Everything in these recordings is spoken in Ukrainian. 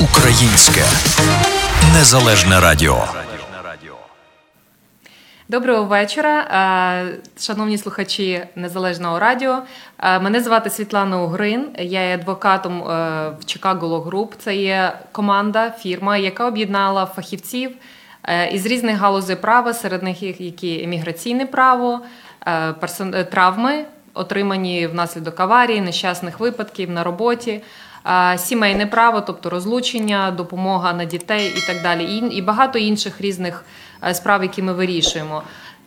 Українське незалежне радіо. Доброго вечора, е, шановні слухачі Незалежного радіо. Е, мене звати Світлана Угрин. Я є адвокатом е, в Chicago Law Group. Це є команда, фірма, яка об'єднала фахівців із різних галузей права, серед них які імміграційне право, травми, отримані внаслідок аварії, нещасних випадків на роботі. Сімейне право, тобто розлучення, допомога на дітей і так далі, і багато інших різних справ, які ми вирішуємо.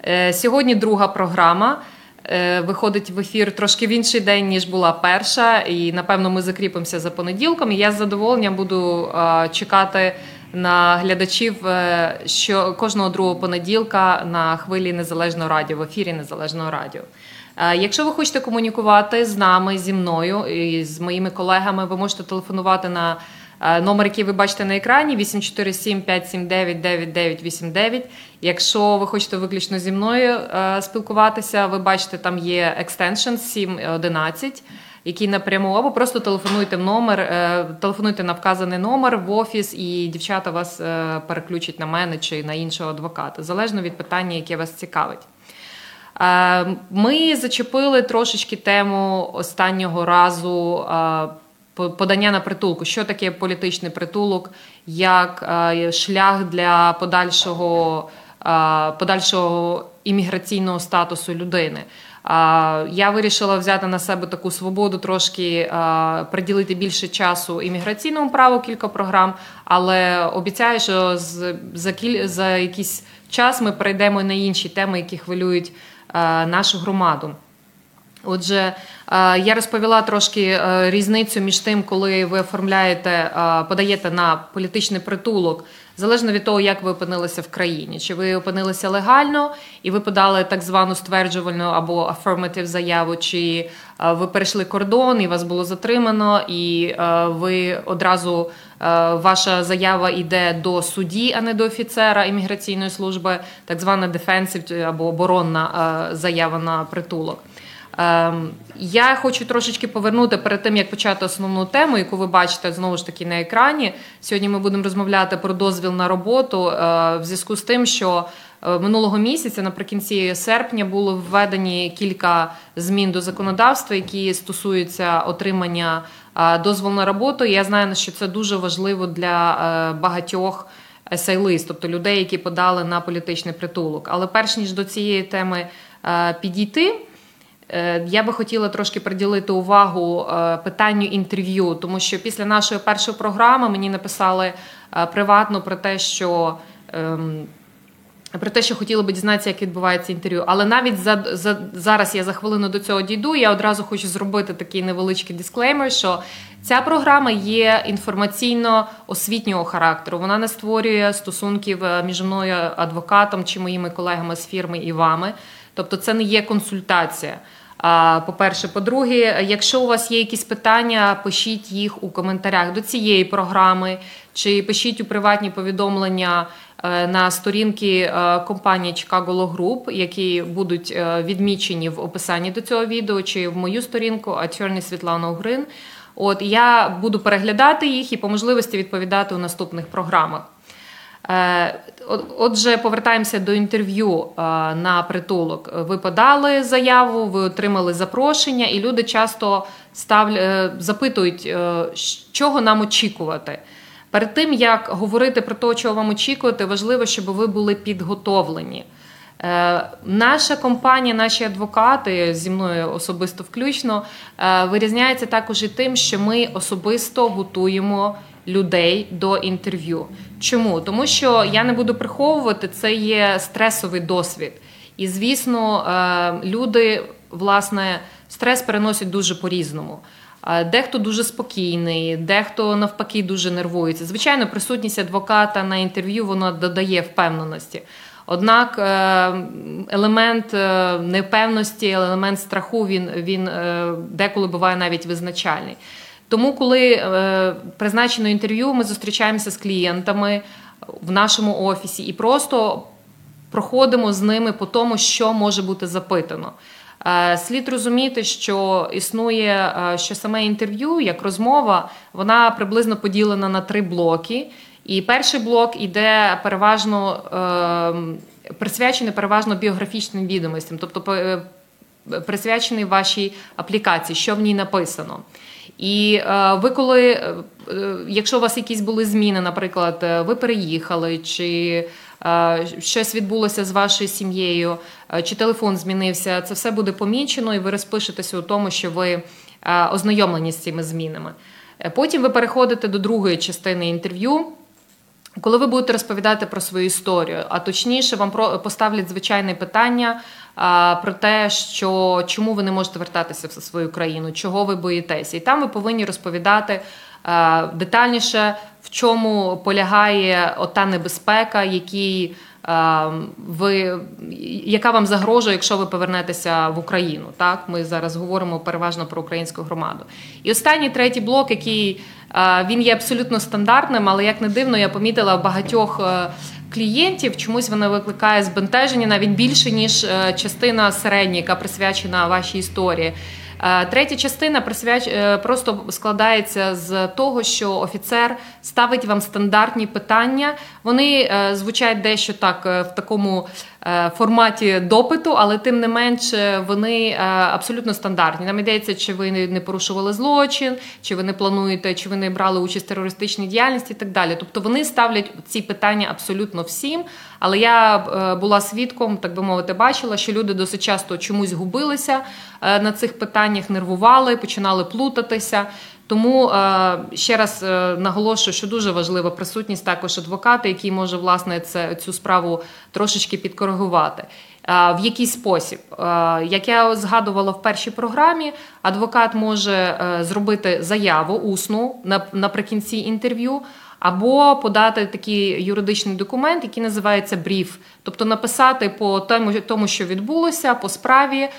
Е, сьогодні друга програма. Е, виходить в ефір трошки в інший день, ніж була перша, і напевно ми закріпимося за понеділком. І Я з задоволенням буду чекати на глядачів е, що кожного другого понеділка на хвилі незалежного радіо в ефірі Незалежного радіо. Якщо ви хочете комунікувати з нами, зі мною і з моїми колегами, ви можете телефонувати на Е, номер, який ви бачите на екрані, 847 579 9989. Якщо ви хочете виключно зі мною е, спілкуватися, ви бачите, там є екстеншн 711, який напряму, або просто телефонуйте в номер, е, телефонуйте на вказаний номер в офіс, і дівчата вас переключать на мене чи на іншого адвоката, залежно від питання, яке вас цікавить. Ми зачепили трошечки тему останнього разу подання на притулку. Що таке політичний притулок, як е, шлях для подальшого е, подальшого імміграційного статусу людини. Я вирішила взяти на себе таку свободу, трошки е, приділити більше часу імміграційному праву кілька програм, але обіцяю, що за якийсь час ми перейдемо на інші теми, які хвилюють нашу громаду. Отже, е, я розповіла трошки е, різницю між тим, коли ви оформляєте, е, подаєте на політичний притулок, залежно від того, як ви опинилися в країні. Чи ви опинилися легально і ви подали так звану стверджувальну або affirmative заяву, чи ви перейшли кордон і вас було затримано, і ви одразу ваша заява йде до судді, а не до офіцера імміграційної служби, так звана defensive або оборонна заява на притулок. Ем, я хочу трошечки повернути перед тим, як почати основну тему, яку ви бачите знову ж таки на екрані. Сьогодні ми будемо розмовляти про дозвіл на роботу е, в зв'язку з тим, що е, минулого місяця, наприкінці серпня, було введені кілька змін до законодавства, які стосуються отримання е, дозволу на роботу. Я знаю, що це дуже важливо для багатьох есейлист, тобто людей, які подали на політичний притулок. Але перш ніж до цієї теми підійти. Е, я би хотіла трошки приділити увагу е, питанню інтерв'ю, тому що після нашої першої програми мені написали е, приватно про те, що ем, про те, що хотіли би дізнатися, як відбувається інтерв'ю. Але навіть за, за зараз я за хвилину до цього дійду. Я одразу хочу зробити такий невеличкий дисклеймер, що ця програма є інформаційно освітнього характеру. Вона не створює стосунків між мною адвокатом чи моїми колегами з фірми і вами. Тобто, це не є консультація. По-перше, по-друге, якщо у вас є якісь питання, пишіть їх у коментарях до цієї програми, чи пишіть у приватні повідомлення е, на сторінки е, компанії Chicago Law Group, які будуть е, відмічені в описанні до цього відео, чи в мою сторінку Attorney Світлана Угрин. От я буду переглядати їх і по можливості відповідати у наступних програмах. Е, отже, повертаємося до інтерв'ю е, на притулок. Ви подали заяву, ви отримали запрошення, і люди часто ставлять, е, запитують, чого нам очікувати. Перед тим як говорити про те, чого вам очікувати, важливо, щоб ви були підготовлені. Наша компанія, наші адвокати зі мною особисто включно вирізняється також і тим, що ми особисто готуємо людей до інтерв'ю. Чому? Тому що я не буду приховувати, це є стресовий досвід. І, звісно, е, люди, власне, стрес переносять дуже по-різному. Е, дехто дуже спокійний, дехто навпаки дуже нервується. Звичайно, присутність адвоката на інтерв'ю вона додає впевненості. Однак е, елемент непевності, елемент страху він він деколи буває навіть визначальний. Тому, коли е, призначено інтерв'ю, ми зустрічаємося з клієнтами в нашому офісі і просто проходимо з ними по тому, що може бути запитано. Слід розуміти, що існує що саме інтерв'ю, як розмова, вона приблизно поділена на три блоки. І перший блок іде переважно е, присвячений переважно біографічним відомостям, тобто е, присвячений вашій аплікації, що в ній написано. І е, ви коли, е, якщо у вас якісь були зміни, наприклад, е, ви переїхали, чи щось відбулося з вашою сім'єю, чи телефон змінився, це все буде помічено, і ви розпишетеся у тому, що ви ознайомлені з цими змінами. Потім ви переходите до другої частини інтерв'ю. Коли ви будете розповідати про свою історію, а точніше, вам поставлять звичайне питання про те, що чому ви не можете вертатися в свою країну, чого ви боїтеся, і там ви повинні розповідати детальніше, в чому полягає ота небезпека, який ви яка вам загрожує, якщо ви повернетеся в Україну? Так, ми зараз говоримо переважно про українську громаду. І останній третій блок, який він є абсолютно стандартним, але як не дивно, я помітила в багатьох. Клієнтів чомусь вона викликає збентеження навіть більше ніж е, частина середня, яка присвячена вашій історії. Е, третя частина присвяч... Е, просто складається з того, що офіцер ставить вам стандартні питання. Вони звучать дещо так в такому форматі допиту, але тим не менше вони абсолютно стандартні. Нам йдеться, чи ви не порушували злочин, чи ви не плануєте, чи ви не брали участь в терористичній діяльності і так далі. Тобто вони ставлять ці питання абсолютно всім. Але я була свідком, так би мовити, бачила, що люди досить часто чомусь губилися на цих питаннях нервували, починали плутатися. Тому е, ще раз е, наголошую, що дуже важлива присутність також адвоката, який може власне це цю справу трошечки підкоригувати. Е, в який спосіб, як я згадувала в першій програмі, адвокат може зробити заяву усну наприкінці інтерв'ю або подати такий юридичний документ, який називається бріф, тобто написати по тому, тому що відбулося по справі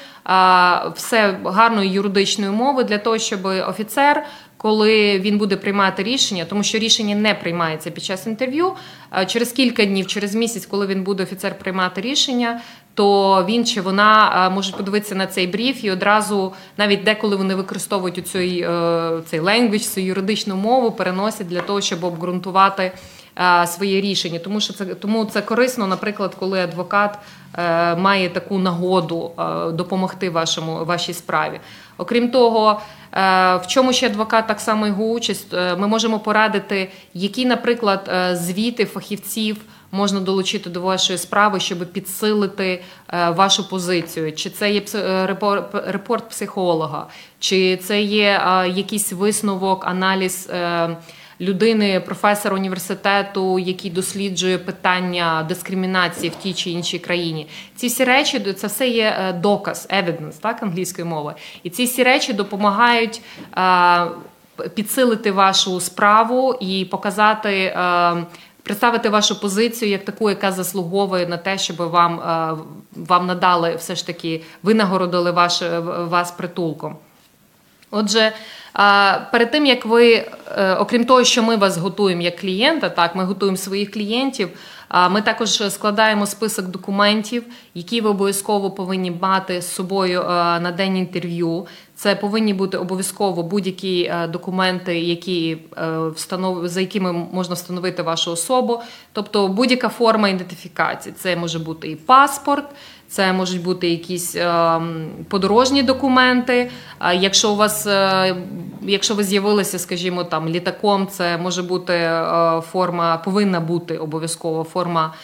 все гарної юридичної мови для того, щоб офіцер. Коли він буде приймати рішення, тому що рішення не приймається під час інтерв'ю. Через кілька днів, через місяць, коли він буде офіцер приймати рішення, то він чи вона можуть подивитися на цей бриф і одразу, навіть деколи вони використовують цей, е, цей ленгвіч, цю юридичну мову, переносять для того, щоб обґрунтувати е, своє рішення. Тому що це тому це корисно, наприклад, коли адвокат е, має таку нагоду допомогти вашому вашій справі. Окрім того, в чому ще адвокат так само його участь, ми можемо порадити, які, наприклад, звіти фахівців можна долучити до вашої справи, щоб підсилити е, вашу позицію. Чи це є е, репорт психолога, чи це є е, якийсь висновок, аналіз. Людини, професора університету, який досліджує питання дискримінації в тій чи іншій країні, ці всі речі це все є доказ, evidence, так англійською мовою, і ці всі речі допомагають підсилити вашу справу і показати представити вашу позицію як таку, яка заслуговує на те, щоб вам е, вам надали все ж таки винагородили ваш, вас притулком. Отже, перед тим як ви, е, окрім того, що ми вас готуємо як клієнта, так ми готуємо своїх клієнтів. Ми також складаємо список документів, які ви обов'язково повинні мати з собою е, на день інтерв'ю. Це повинні бути обов'язково будь-які е, документи, які е, встанов... за якими можна встановити вашу особу. Тобто будь-яка форма ідентифікації. Це може бути і паспорт, це можуть бути якісь ем, подорожні документи. Якщо у вас, якщо ви з'явилися, скажімо, там літаком, це може бути форма, повинна бути обов'язково форма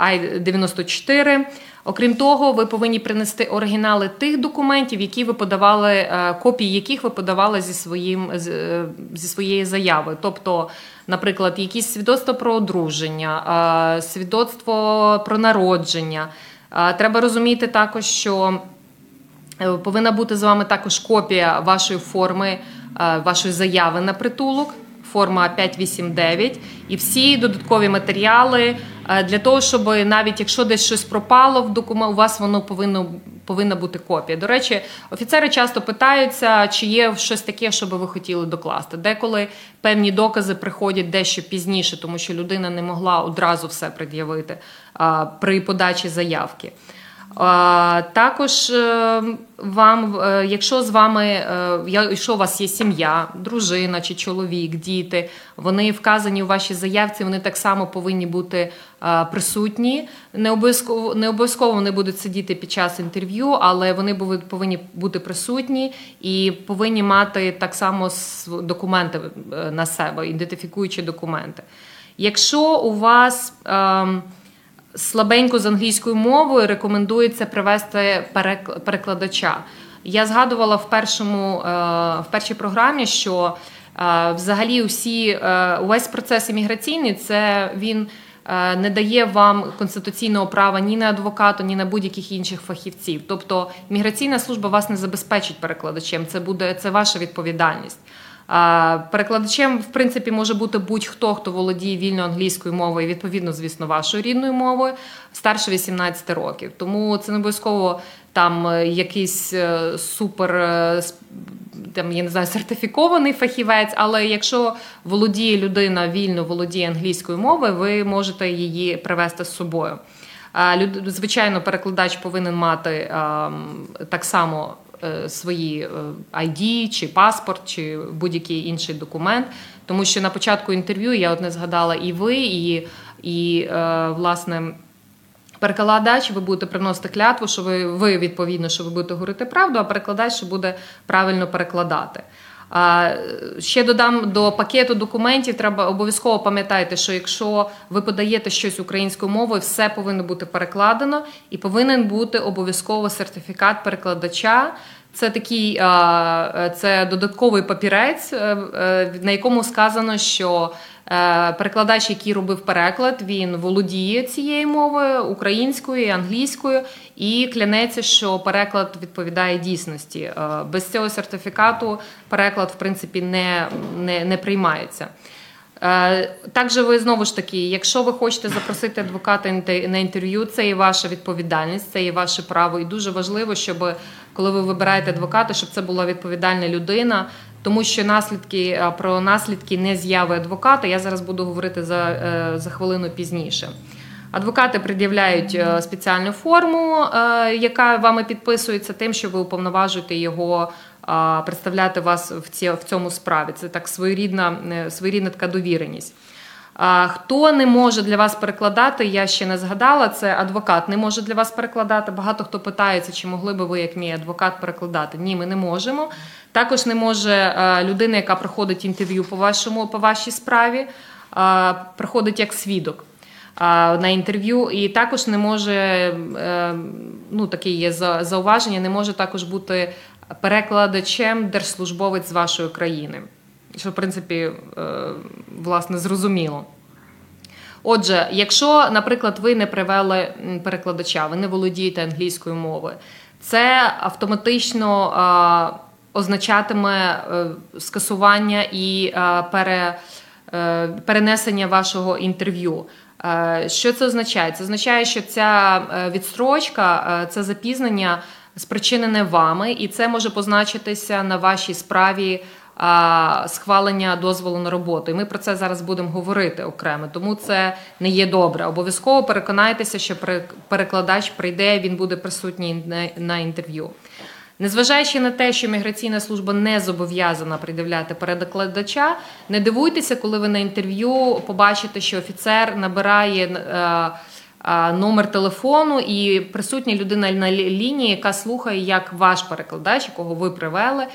I-94. Окрім того, ви повинні принести оригінали тих документів, які ви подавали, е, копії яких ви подавали зі своїм е, зі своєї заяви. Тобто, наприклад, якісь свідоцтва про одруження, е, свідоцтво про народження. Треба розуміти також, що повинна бути з вами також копія вашої форми, вашої заяви на притулок форма 589 і всі додаткові матеріали е, для того, щоб навіть якщо десь щось пропало в документ, у вас воно повинно повинна бути копія. До речі, офіцери часто питаються, чи є щось таке, що би ви хотіли докласти. Деколи певні докази приходять дещо пізніше, тому що людина не могла одразу все пред'явити при подачі заявки. Також е, вам, е, якщо з вами, е, якщо у вас є сім'я, дружина чи чоловік, діти, вони вказані у вашій заявці, вони так само повинні бути присутні. Не обов'язково не обов'язково вони будуть сидіти під час інтерв'ю, але вони повинні бути присутні і повинні мати так само документи на себе, ідентифікуючі документи. Якщо у вас ем, слабенько з англійською мовою рекомендується привести перекладача. Я згадувала в першому е, в першій програмі, що е, взагалі усі е, увесь процес імміграційний це він. Не дає вам конституційного права ні на адвоката, ні на будь-яких інших фахівців. Тобто міграційна служба вас не забезпечить перекладачем. Це буде це ваша відповідальність. Перекладачем, в принципі, може бути будь-хто, хто володіє вільно англійською мовою, відповідно, звісно, вашою рідною мовою, старше 18 років. Тому це не обов'язково там е, якийсь е, супер е, там, я не знаю, сертифікований фахівець, але якщо володіє людина вільно володіє англійською мовою, ви можете її привести з собою. Звичайно, перекладач повинен мати так само свої ID, е, чи паспорт, чи будь-який інший документ. Тому що на початку інтерв'ю я от не згадала і ви, і, і е, власне. Перекладач, ви будете приносити клятву, що ви ви відповідно, що ви будете говорити правду, а перекладач що буде правильно перекладати. Ще додам до пакету документів. Треба обов'язково пам'ятати, що якщо ви подаєте щось українською мовою, все повинно бути перекладено і повинен бути обов'язково сертифікат перекладача. Це такий це додатковий папірець, е, е, на якому сказано, що перекладач, який робив переклад, він володіє цією мовою українською, англійською, і клянеться, що переклад відповідає дійсності. Е, без цього сертифікату переклад, в принципі, не, не, не приймається. Е, також ви знову ж таки, якщо ви хочете запросити адвоката на інтерв'ю, це є ваша відповідальність, це є ваше право, і дуже важливо, щоб коли ви вибираєте адвоката, щоб це була відповідальна людина, тому що наслідки е, про наслідки не з'яви адвоката я зараз буду говорити за, е, за хвилину пізніше. Адвокати пред'являють спеціальну форму, яка вами підписується тим, що ви уповноважуєте його представляти вас в цьому справі. Це так своєрідна, своєрідна така довіреність. Хто не може для вас перекладати, я ще не згадала. Це адвокат не може для вас перекладати. Багато хто питається, чи могли би ви, як мій адвокат, перекладати. Ні, ми не можемо. Також не може е, людина, яка проходить інтерв'ю по вашому по вашій справі, е, проходить як свідок. Е, на інтерв'ю, і також не може, ну таке є зауваження, не може також бути перекладачем держслужбовець з вашої країни що в принципі е, власне зрозуміло. Отже, якщо, наприклад, ви не привели перекладача, ви не володієте англійською мовою, це автоматично е, означатиме е, скасування і пере, перенесення вашого інтерв'ю. Що це означає? Це означає, що ця відстрочка, це запізнення спричинене вами, і це може позначитися на вашій справі схвалення дозволу на роботу. І ми про це зараз будемо говорити окремо, тому це не є добре. Обов'язково переконайтеся, що перекладач прийде, він буде присутній на інтерв'ю. Незважаючи на те, що міграційна служба не зобов'язана придивляти перекладача, не дивуйтеся, коли ви на інтерв'ю побачите, що офіцер набирає е, номер телефону і присутня людина на лінії, яка слухає, як ваш перекладач, якого ви привели,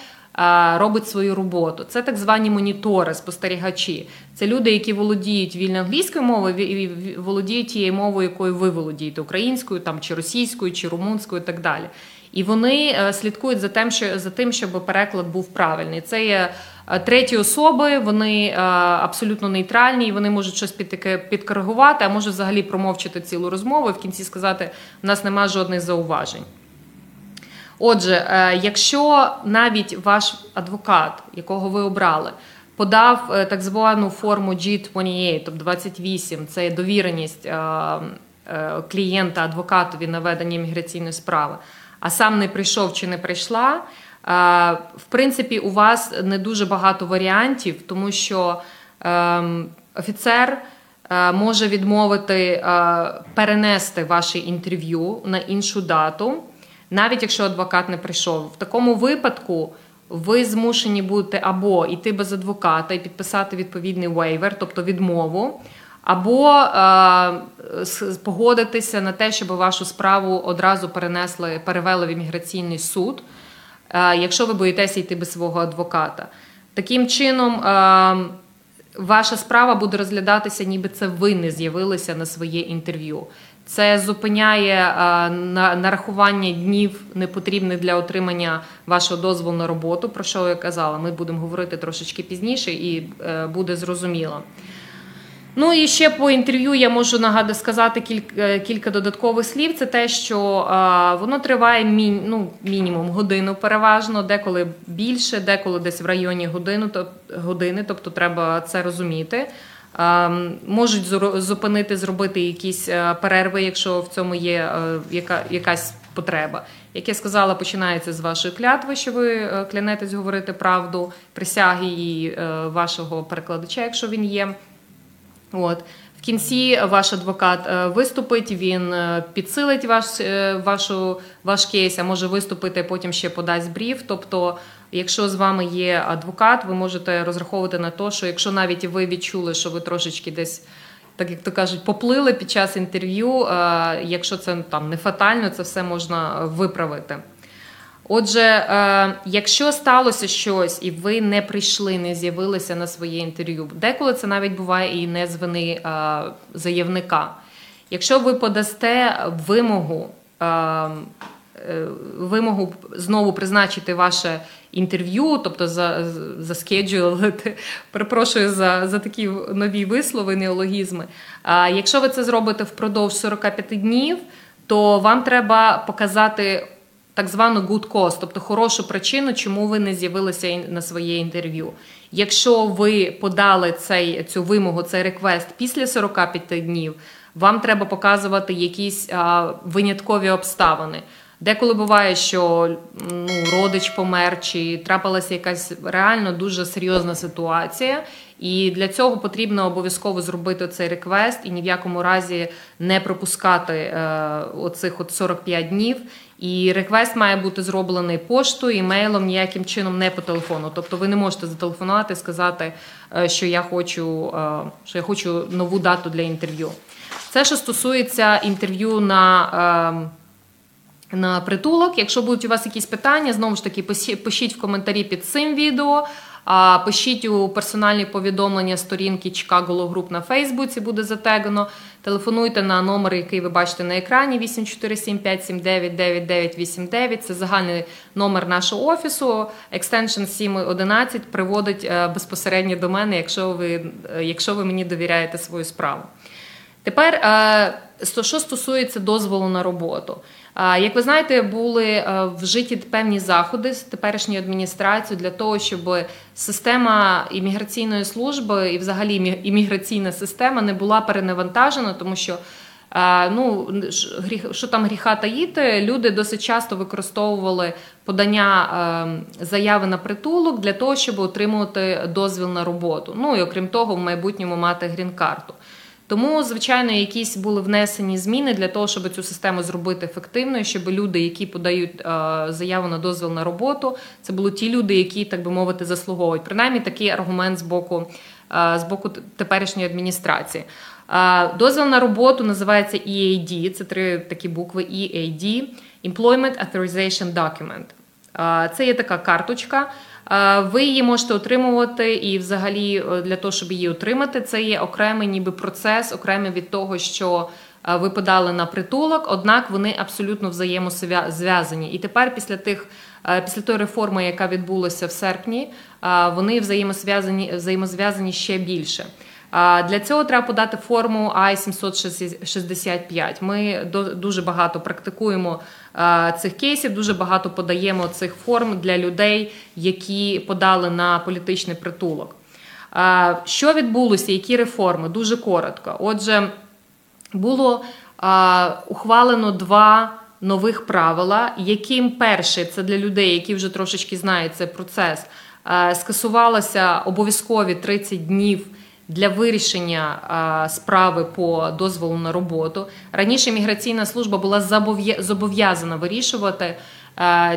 робить свою роботу. Це так звані монітори, спостерігачі. Це люди, які володіють вільно англійською мовою і володіють тією мовою, якою ви володієте українською, там чи російською, чи румунською, і так далі. І вони е, слідкують за тим, що за тим, щоб переклад був правильний. Це є треті особи, вони е, абсолютно нейтральні, і вони можуть щось під, підкоригувати, а можуть взагалі промовчати цілу розмову і в кінці сказати: у нас немає жодних зауважень. Отже, е, якщо навіть ваш адвокат, якого ви обрали, подав е, так звану форму G28, тобто 28, це довіреність е, клієнта адвокатові на ведення міграційної справи, а сам не прийшов чи не прийшла. В принципі, у вас не дуже багато варіантів, тому що ем, офіцер може відмовити перенести ваше інтерв'ю на іншу дату, навіть якщо адвокат не прийшов. В такому випадку ви змушені будете або йти без адвоката і підписати відповідний вейвер, тобто відмову, або е, погодитися на те, щоб вашу справу одразу перенесли, перевели в імміграційний суд, е, якщо ви боїтеся йти без свого адвоката. Таким чином. Е, Ваша справа буде розглядатися, ніби це ви не з'явилися на своє інтерв'ю. Це зупиняє а, на нарахування днів непотрібних для отримання вашого дозволу на роботу. Про що я казала? Ми будемо говорити трошечки пізніше, і е, буде зрозуміло. Ну і ще по інтерв'ю я можу нагадати сказати кілька е, кілька додаткових слів. Це те, що а, воно триває мі, ну, мінімум годину, переважно, деколи більше, деколи десь в районі годину, то, години, тобто треба це розуміти. Можуть зупинити, зробити якісь е, перерви, якщо в цьому є е, яка, якась потреба. Як я сказала, починається з вашої клятви, що ви е, клянетесь говорити правду, присяги і вашого перекладача, якщо він є. От. В кінці ваш адвокат виступить, він підсилить ваш вашу, ваш кейс, а може виступити, потім ще подасть брів. Тобто Якщо з вами є адвокат, ви можете розраховувати на те, що якщо навіть ви відчули, що ви трошечки десь. Так як то кажуть, поплили під час інтерв'ю. Е, якщо це там не фатально, це все можна виправити. Отже, е, якщо сталося щось, і ви не прийшли, не з'явилися на своє інтерв'ю, деколи це навіть буває і не з вини е, заявника. Якщо ви подасте вимогу Е, вимогу знову призначити ваше інтерв'ю, тобто за заскеджулити, перепрошую за за такі нові вислови, неологізми. А якщо ви це зробите впродовж 45 днів, то вам треба показати. Так звану good cause, тобто хорошу причину, чому ви не з'явилися на своє інтерв'ю. Якщо ви подали цей, цю вимогу, цей реквест після 45 днів, вам треба показувати якісь а, виняткові обставини. Деколи буває, що ну, родич помер, чи трапилася якась реально дуже серйозна ситуація, і для цього потрібно обов'язково зробити цей реквест і ні в якому разі не пропускати е, оцих от 45 днів. І реквест має бути зроблений поштою, імейлом, ніяким чином не по телефону. Тобто ви не можете зателефонувати сказати, е, що я хочу, е, що я хочу нову дату для інтерв'ю. Це що стосується інтерв'ю на. На притулок. Якщо будуть у вас якісь питання, знову ж таки, пишіть в коментарі під цим відео. А пишіть у персональні повідомлення сторінки Chicago Group на Фейсбуці, буде затегано. Телефонуйте на номер, який ви бачите на екрані: 8475799989. Це загальний номер нашого офісу. Extension 711 приводить е, безпосередньо до мене, якщо ви, е, якщо ви мені довіряєте свою справу. Тепер, е, що стосується дозволу на роботу. Як ви знаєте, були е, вжиті певні заходи з теперішньої адміністрації для того, щоб система імміграційної служби і, взагалі, імміграційна система не була перенавантажена, тому що. Е, ну, що там гріха таїти, люди досить часто використовували подання е, заяви на притулок для того, щоб отримувати дозвіл на роботу. Ну і окрім того, в майбутньому мати грін-карту. Тому, звичайно, якісь були внесені зміни для того, щоб цю систему зробити ефективною, щоб люди, які подають е, заяву на дозвіл на роботу, це були ті люди, які, так би мовити, заслуговують. Принаймні такий аргумент з боку е, з боку теперішньої адміністрації. Е, дозвіл на роботу називається EAD, це три такі букви EAD – Employment Authorization Document. Це є така карточка. Ви її можете отримувати, і, взагалі, е, для того, щоб її отримати, це є окремий ніби процес, окремий від того, що е, ви подали на притулок, однак вони абсолютно взаємозв'язані. І тепер, після тих, е, після тої реформи, яка відбулася в серпні, вони взаємозв'язані взаємозв'язані ще більше. Для цього треба подати форму I-765. Ми дуже багато практикуємо цих кейсів, дуже багато подаємо цих форм для людей, які подали на політичний притулок. Що відбулося? Які реформи? Дуже коротко. Отже, було ухвалено два нових правила, яким перше це для людей, які вже трошечки знають цей процес, скасувалося обов'язкові 30 днів для вирішення справи по дозволу на роботу. Раніше міграційна служба була зобов'язана вирішувати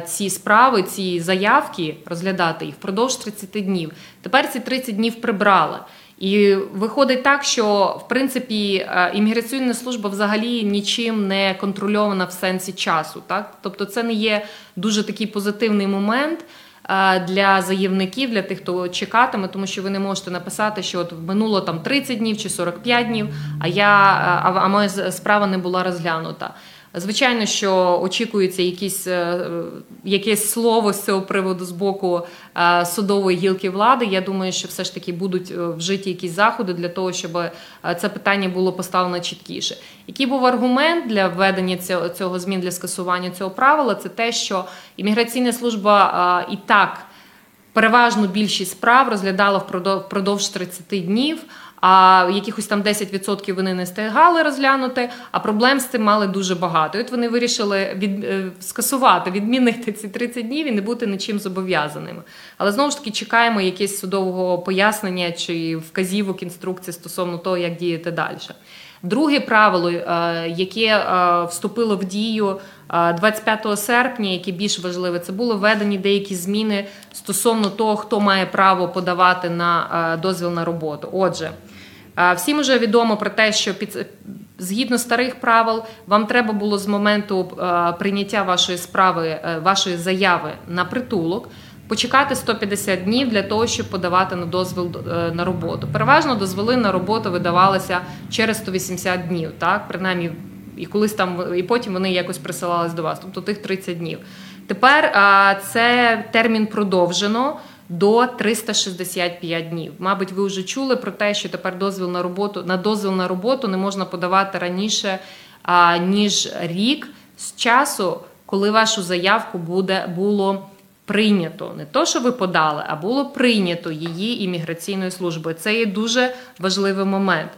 ці справи, ці заявки, розглядати їх впродовж 30 днів. Тепер ці 30 днів прибрали. І виходить так, що в принципі імміграційна служба взагалі нічим не контрольована в сенсі часу. Так, тобто, це не є дуже такий позитивний момент. Для заявників, для тих, хто чекатиме, тому що ви не можете написати, що от минуло там 30 днів чи 45 днів, а я а, а моя справа не була розглянута. Звичайно, що очікується якісь, е, якесь слово з цього приводу з боку е, судової гілки влади. Я думаю, що все ж таки будуть е, вжиті якісь заходи для того, щоб це питання було поставлено чіткіше. Який був аргумент для введення цього цього змін для скасування цього правила? Це те, що імміграційна служба і так переважну більшість справ розглядала впродовж 30 днів а якихось там 10% вони не встигали розглянути, а проблем з цим мали дуже багато. І От вони вирішили від е, скасувати, відмінити ці 30 днів і не бути нічим зобов'язаними. Але знову ж таки чекаємо якесь судового пояснення чи вказівок інструкції стосовно того, як діяти далі. Друге правило, е, яке е, вступило в дію 25 серпня, яке більш важливе, це були введені деякі зміни стосовно того, хто має право подавати на дозвіл на роботу. Отже. Всім вже відомо про те, що під згідно старих правил вам треба було з моменту прийняття вашої справи, е, вашої заяви на притулок. Почекати 150 днів для того, щоб подавати на дозвіл е, на роботу. Переважно дозволи на роботу видавалися через 180 днів, так принаймні, і колись там і потім вони якось присилались до вас, тобто тих 30 днів. Тепер це термін продовжено до 365 днів. Мабуть, ви вже чули про те, що тепер дозвіл на роботу на дозвіл на роботу не можна подавати раніше а, ніж рік з часу, коли вашу заявку буде було. Прийнято не то, що ви подали, а було прийнято її імміграційною службою. Це є дуже важливий момент.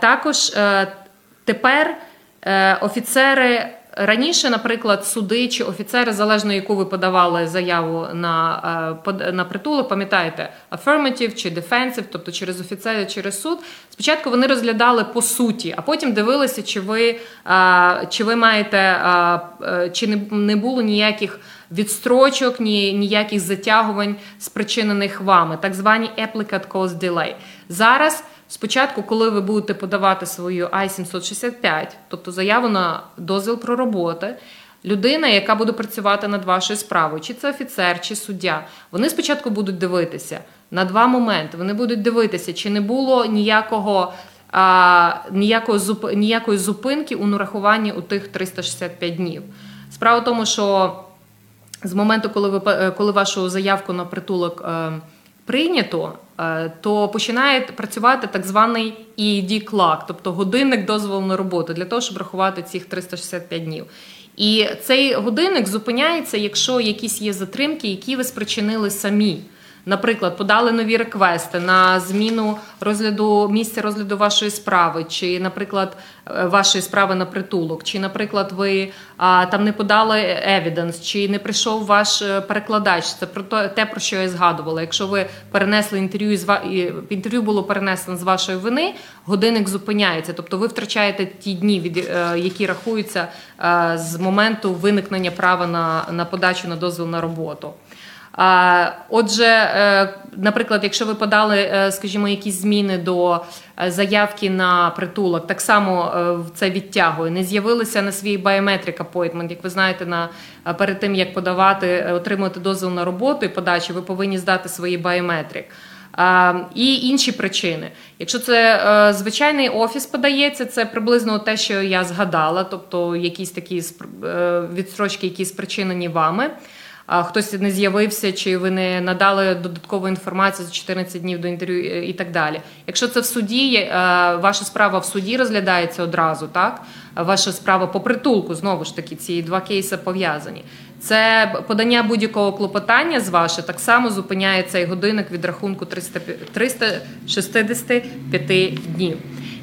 Також е, тепер е, офіцери Раніше, наприклад, суди чи офіцери, залежно яку ви подавали заяву на е, на притулок, пам'ятаєте, affirmative чи defensive, тобто через офіцера, через суд. Спочатку вони розглядали по суті, а потім дивилися, чи ви е, чи ви маєте, е, чи не було ніяких відстрочок, ні, ніяких затягувань, спричинених вами, так звані applicant cause delay. Зараз. Спочатку, коли ви будете подавати свою I-765, тобто заяву на дозвіл про роботи, людина, яка буде працювати над вашою справою, чи це офіцер, чи суддя, вони спочатку будуть дивитися на два моменти. Вони будуть дивитися, чи не було ніякого. А, ніякої зуп... ніякої зупинки у нарахуванні у тих 365 днів. Справа в тому, що з моменту, коли ви е, коли вашу заявку на притулок е, прийнято, то починає працювати так званий EED clock, тобто годинник дозволу на роботу, для того, щоб рахувати цих 365 днів. І цей годинник зупиняється, якщо якісь є затримки, які ви спричинили самі. Наприклад, подали нові реквести на зміну розгляду місця розгляду вашої справи, чи, наприклад, е, вашої справи на притулок, чи, наприклад, ви а, там не подали евіденс, чи не прийшов ваш е, перекладач. Це про те, про що я згадувала. Якщо ви перенесли інтерв'ю і інтерв'ю було перенесено з вашої вини, годинник зупиняється. Тобто ви втрачаєте ті дні, від е, які рахуються з моменту виникнення права на, на подачу на дозвіл на роботу. Отже, е, наприклад, якщо ви подали, е, скажімо, якісь зміни до е, заявки на притулок, так само це відтягує. Не з'явилися на свій biometric appointment, як ви знаєте, на перед тим як подавати, отримувати дозвіл на роботу і подачу, ви повинні здати свої biometric. І інші причини. Якщо це звичайний офіс подається, це приблизно те, що я згадала, тобто якісь такі відстрочки, які спричинені вами хтось не з'явився, чи ви не надали додаткову інформацію за 14 днів до інтерв'ю е, і так далі. Якщо це в суді, е, ваша справа в суді розглядається одразу, так ваша справа по притулку, знову ж таки, ці два кейси пов'язані. Це подання будь-якого клопотання з ваше так само зупиняє цей годинник від рахунку 365 днів.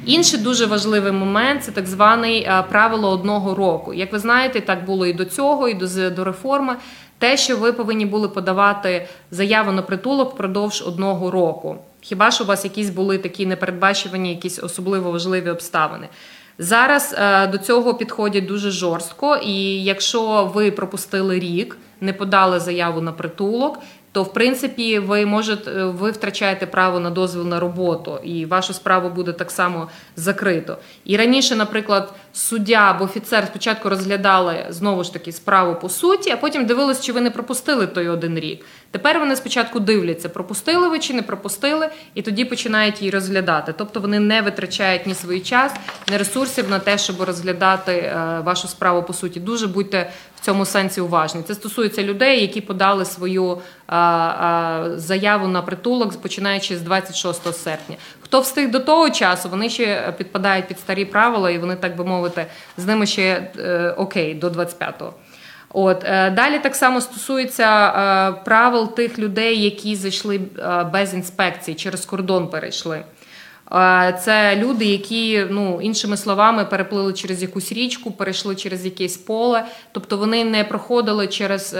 Інший дуже важливий момент це так званий е, правило одного року. Як ви знаєте, так було і до цього, і до, до реформи. Те, що ви повинні були подавати заяву на притулок впродовж одного року. Хіба що у вас якісь були такі непередбачувані, якісь особливо важливі обставини? Зараз е, до цього підходять дуже жорстко, і якщо ви пропустили рік, не подали заяву на притулок, то в принципі ви можете е, ви втрачаєте право на дозвіл на роботу, і вашу справу буде так само закрито. І раніше, наприклад, суддя або офіцер спочатку розглядали знову ж таки справу по суті, а потім дивились, чи ви не пропустили той один рік. Тепер вони спочатку дивляться, пропустили ви чи не пропустили, і тоді починають її розглядати. Тобто вони не витрачають ні свій час, ні ресурсів на те, щоб розглядати е, вашу справу по суті. Дуже будьте в цьому сенсі уважні. Це стосується людей, які подали свою е, е, заяву на притулок, починаючи з 26 серпня. Хто встиг до того часу, вони ще підпадають під старі правила, і вони, так би мовити, з ними ще е, окей до 25-го. От е, далі так само стосується е, правил тих людей, які зайшли е, без інспекції, через кордон перейшли. Це люди, які, ну іншими словами, переплили через якусь річку, перейшли через якесь поле, тобто вони не проходили через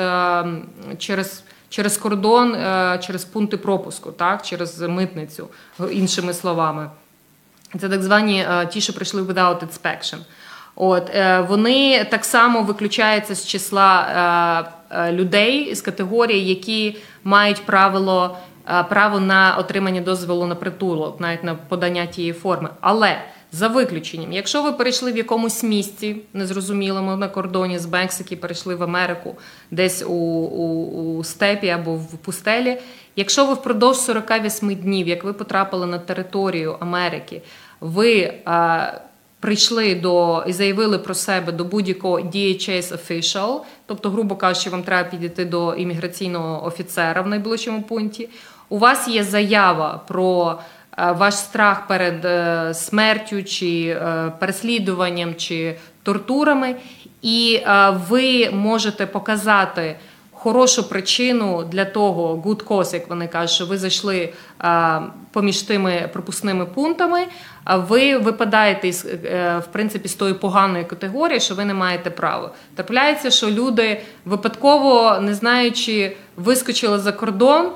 через, через кордон, через пункти пропуску, так, через митницю, іншими словами. Це так звані ті, що прийшли without inspection. От е, вони так само виключаються з числа е, е, людей з категорії, які мають правило право на отримання дозволу на притулок, навіть на подання тієї форми. Але за виключенням, якщо ви перейшли в якомусь місці, незрозумілому на кордоні з Мексики, перейшли в Америку, десь у, у, у степі або в пустелі, якщо ви впродовж 48 днів, як ви потрапили на територію Америки, ви прийшли до і заявили про себе до будь-якого DHS official, тобто, грубо кажучи, вам треба підійти до імміграційного офіцера в найближчому пункті. У вас є заява про ваш страх перед е, смертю чи е, переслідуванням чи тортурами, і ви можете показати хорошу причину для того, good cause, як вони кажуть, що ви зайшли поміж тими пропускними пунктами, ви випадаєте е, в принципі з тої поганої категорії, що ви не маєте права. Трапляється, що люди випадково, не знаючи, вискочили за кордон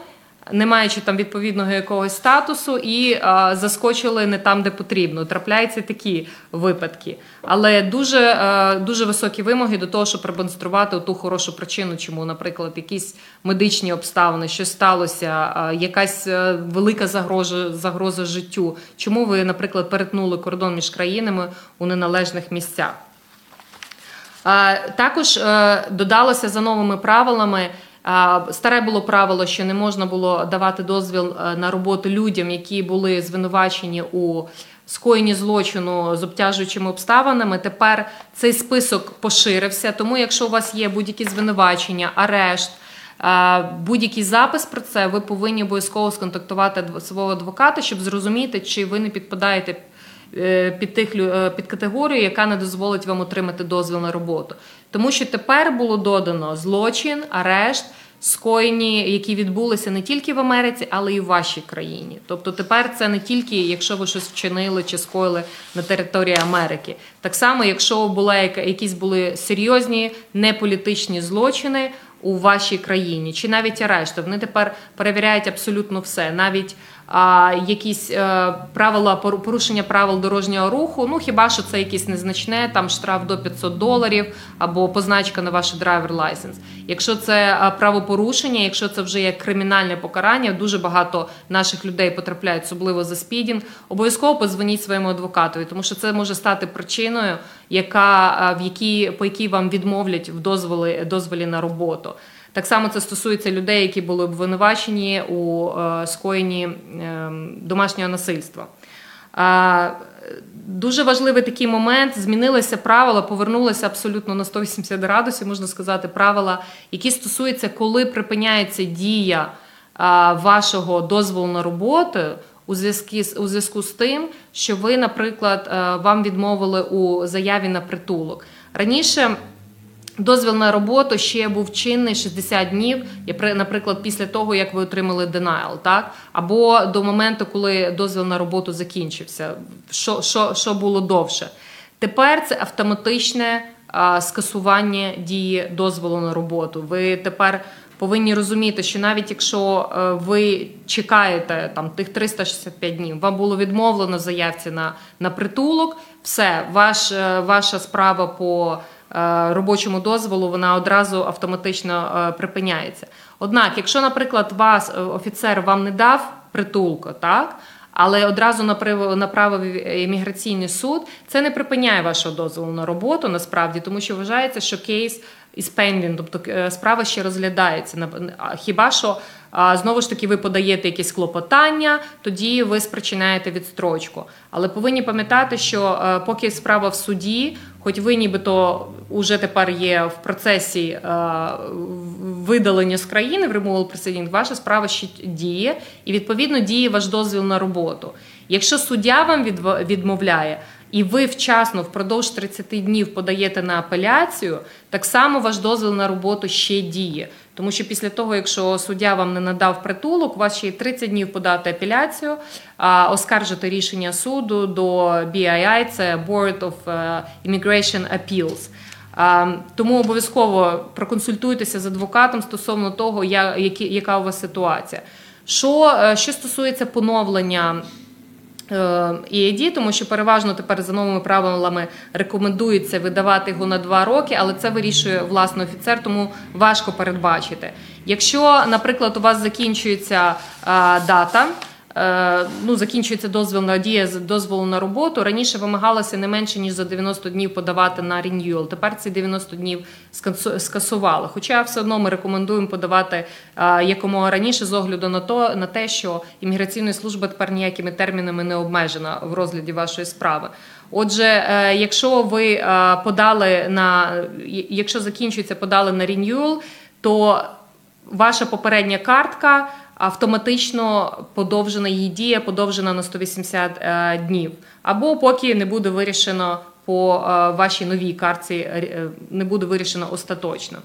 не маючи там відповідного якогось статусу, і а, заскочили не там, де потрібно. Трапляються такі випадки. Але дуже а, дуже високі вимоги до того, щоб продемонструвати ту хорошу причину, чому, наприклад, якісь медичні обставини, що сталося, а, якась велика загроза, загроза життю. Чому ви, наприклад, перетнули кордон між країнами у неналежних місцях? Також е, додалося за новими правилами Старе було правило, що не можна було давати дозвіл е, на роботу людям, які були звинувачені у скоєнні злочину з обтяжуючими обставинами. Тепер цей список поширився. Тому, якщо у вас є будь-які звинувачення, арешт. Будь-який запис про це ви повинні обов'язково сконтактувати свого адвоката, щоб зрозуміти, чи ви не підпадаєте Е, під тих е, під категорію, яка не дозволить вам отримати дозвіл на роботу. Тому що тепер було додано злочин, арешт. Скоєні, які відбулися не тільки в Америці, але й в вашій країні. Тобто тепер це не тільки якщо ви щось вчинили чи скоїли на території Америки. Так само, якщо була якісь були серйозні неполітичні злочини у вашій країні, чи навіть арешти, вони тепер перевіряють абсолютно все, навіть якісь е, правила порушення правил дорожнього руху. Ну хіба що це якесь незначне, там штраф до 500 доларів або позначка на ваш driver license. Якщо це правопорушення, якщо це вже є кримінальне покарання, дуже багато наших людей потрапляють, особливо за speeding, обов'язково позвоніть своєму адвокатові, тому що це може стати причиною, яка в якій по якій вам відмовлять в дозволі дозволі на роботу. Так само це стосується людей, які були обвинувачені у е, скоєнні ем, домашнього насильства. Дуже важливий такий момент. Змінилися правила, повернулися абсолютно на 180 градусів, можна сказати, правила, які стосуються, коли припиняється дія вашого дозволу на роботу у зв'язку у зв'язку з тим, що ви, наприклад, е, вам відмовили у заяві на притулок раніше. Дозвіл на роботу ще був чинний 60 днів, наприклад, після того, як ви отримали denial, так? або до моменту, коли дозвіл на роботу закінчився, що що, що було довше. Тепер це автоматичне а, скасування дії дозволу на роботу. Ви тепер повинні розуміти, що навіть якщо е, ви чекаєте там тих 365 днів, вам було відмовлено заявці на на притулок, все, ваш, е, ваша справа по робочому дозволу вона одразу автоматично припиняється. Однак, якщо, наприклад, вас офіцер вам не дав притулку, так але одразу направив імміграційний суд, це не припиняє вашого дозволу на роботу, насправді, тому що вважається, що кейс is pending, тобто е, справа ще розглядається. Хіба що знову ж таки ви подаєте якісь клопотання, тоді ви спричиняєте відстрочку. Але повинні пам'ятати, що е, поки справа в суді, хоч ви нібито вже тепер є в процесі е, видалення з країни в removal proceeding, ваша справа ще діє, і відповідно діє ваш дозвіл на роботу. Якщо суддя вам відмовляє, і ви вчасно впродовж 30 днів подаєте на апеляцію, так само ваш дозвіл на роботу ще діє. Тому що після того, якщо суддя вам не надав притулок, у вас ще є 30 днів подати апеляцію, оскаржити рішення суду до BII, це Board of е, Immigration Appeals. Тому обов'язково проконсультуйтеся з адвокатом стосовно того, яка у вас ситуація. Що, е, Що стосується поновлення EAD, е, тому що переважно тепер за новими правилами рекомендується видавати його на два роки, але це вирішує власний офіцер, тому важко передбачити. Якщо, наприклад, у вас закінчується дата. Е, ну, закінчується дозвіл на дія дозволу на роботу. Раніше вимагалося не менше ніж за 90 днів подавати на ренюал. Тепер ці 90 днів скасували. Хоча все одно ми рекомендуємо подавати е, якомога раніше з огляду на то на те, що імміграційна служба тепер ніякими термінами не обмежена в розгляді вашої справи. Отже, е, якщо ви подали на якщо закінчується, подали на ренюал, то ваша попередня картка автоматично подовжена її дія, подовжена на 180 е, днів, або поки не буде вирішено по е, вашій новій картці, е, не буде вирішено остаточно.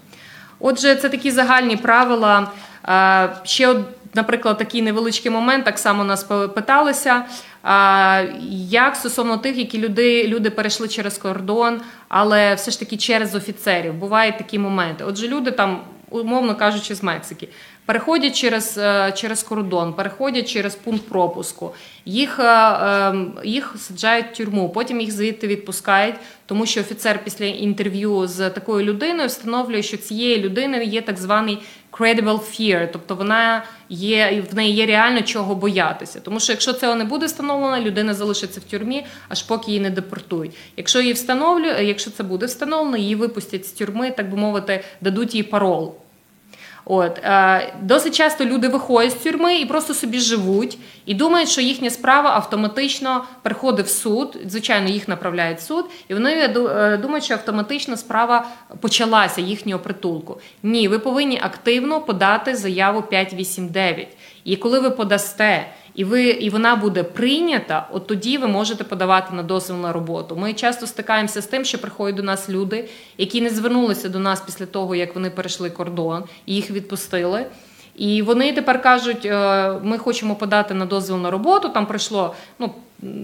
Отже, це такі загальні правила. Ще, наприклад, такий невеличкий момент, так само нас питалися. Як стосовно тих, які люди люди перейшли через кордон, але все ж таки через офіцерів, бувають такі моменти. Отже, люди там, умовно кажучи, з Мексики переходять через е, через кордон, переходять через пункт пропуску, їх е, ем, їх саджають в тюрму, потім їх звідти відпускають, тому що офіцер після інтерв'ю з такою людиною встановлює, що цієї людини є так званий credible fear, тобто вона є в неї є реально чого боятися. Тому що якщо цього не буде встановлено, людина залишиться в тюрмі, аж поки її не депортують. Якщо її встановлю, якщо це буде встановлено, її випустять з тюрми, так би мовити, дадуть їй парол. От е, Досить часто люди виходять з тюрми і просто собі живуть і думають, що їхня справа автоматично приходить в суд. Звичайно, їх направляють в суд, і вони е, думають, що автоматично справа почалася їхнього притулку. Ні, ви повинні активно подати заяву 589. І коли ви подасте і ви і вона буде прийнята, от тоді ви можете подавати на дозвіл на роботу. Ми часто стикаємося з тим, що приходять до нас люди, які не звернулися до нас після того, як вони перейшли кордон, і їх відпустили. І вони тепер кажуть: «Е, ми хочемо подати на дозвіл на роботу. Там пройшло ну.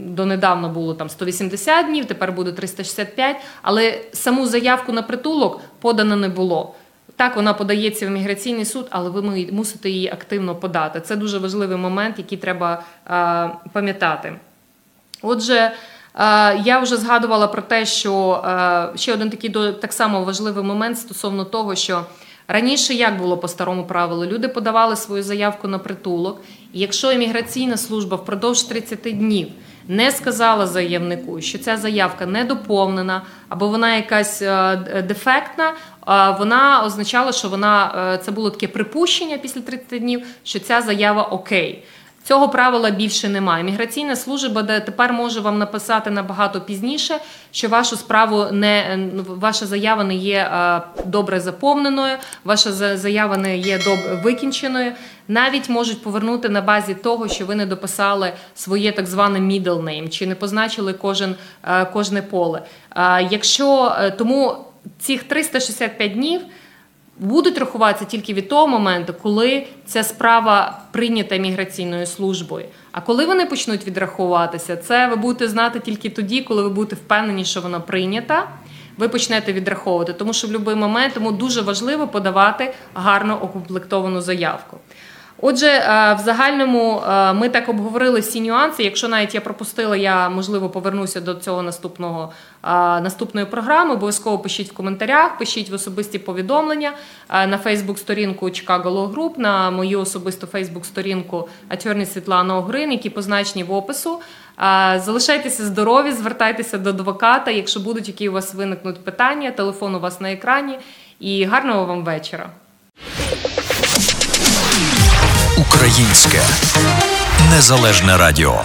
Донедавна було там 180 днів, тепер буде 365, але саму заявку на притулок подано не було. Так, вона подається в міграційний суд, але ви мусите її активно подати. Це дуже важливий момент, який треба е, пам'ятати. Отже, е, я вже згадувала про те, що е, ще один такий так само важливий момент стосовно того, що раніше як було по старому правилу, люди подавали свою заявку на притулок, і якщо імміграційна служба впродовж 30 днів не сказала заявнику, що ця заявка не доповнена або вона якась е, дефектна, вона означала, що вона е, це було таке припущення після 30 днів, що ця заява окей. Цього правила більше немає. Міграційна служба тепер може вам написати набагато пізніше, що вашу справу не ваша заява не є добре заповненою, ваша заява не є добре викінченою. Навіть можуть повернути на базі того, що ви не дописали своє так зване middle name, чи не позначили кожен кожне поле. Якщо е, тому цих 365 днів будуть рахуватися тільки від того моменту, коли ця справа прийнята міграційною службою. А коли вони почнуть відрахуватися, це ви будете знати тільки тоді, коли ви будете впевнені, що вона прийнята. ви почнете відраховувати, тому що в будь-який момент тому дуже важливо подавати гарно укомплектовану заявку. Отже, е, в загальному е, ми так обговорили всі нюанси. Якщо навіть я пропустила, я можливо повернуся до цього наступного е, наступної програми. Обов'язково пишіть в коментарях, пишіть в особисті повідомлення на Фейсбук-сторінку Chicago Law Group, на мою особисту Фейсбук-сторінку Атьорні Світлана Огрин, які позначені в опису. Залишайтеся здорові, звертайтеся до адвоката. Якщо будуть які у вас виникнуть питання, телефон у вас на екрані. І гарного вам вечора. Українське незалежне радіо.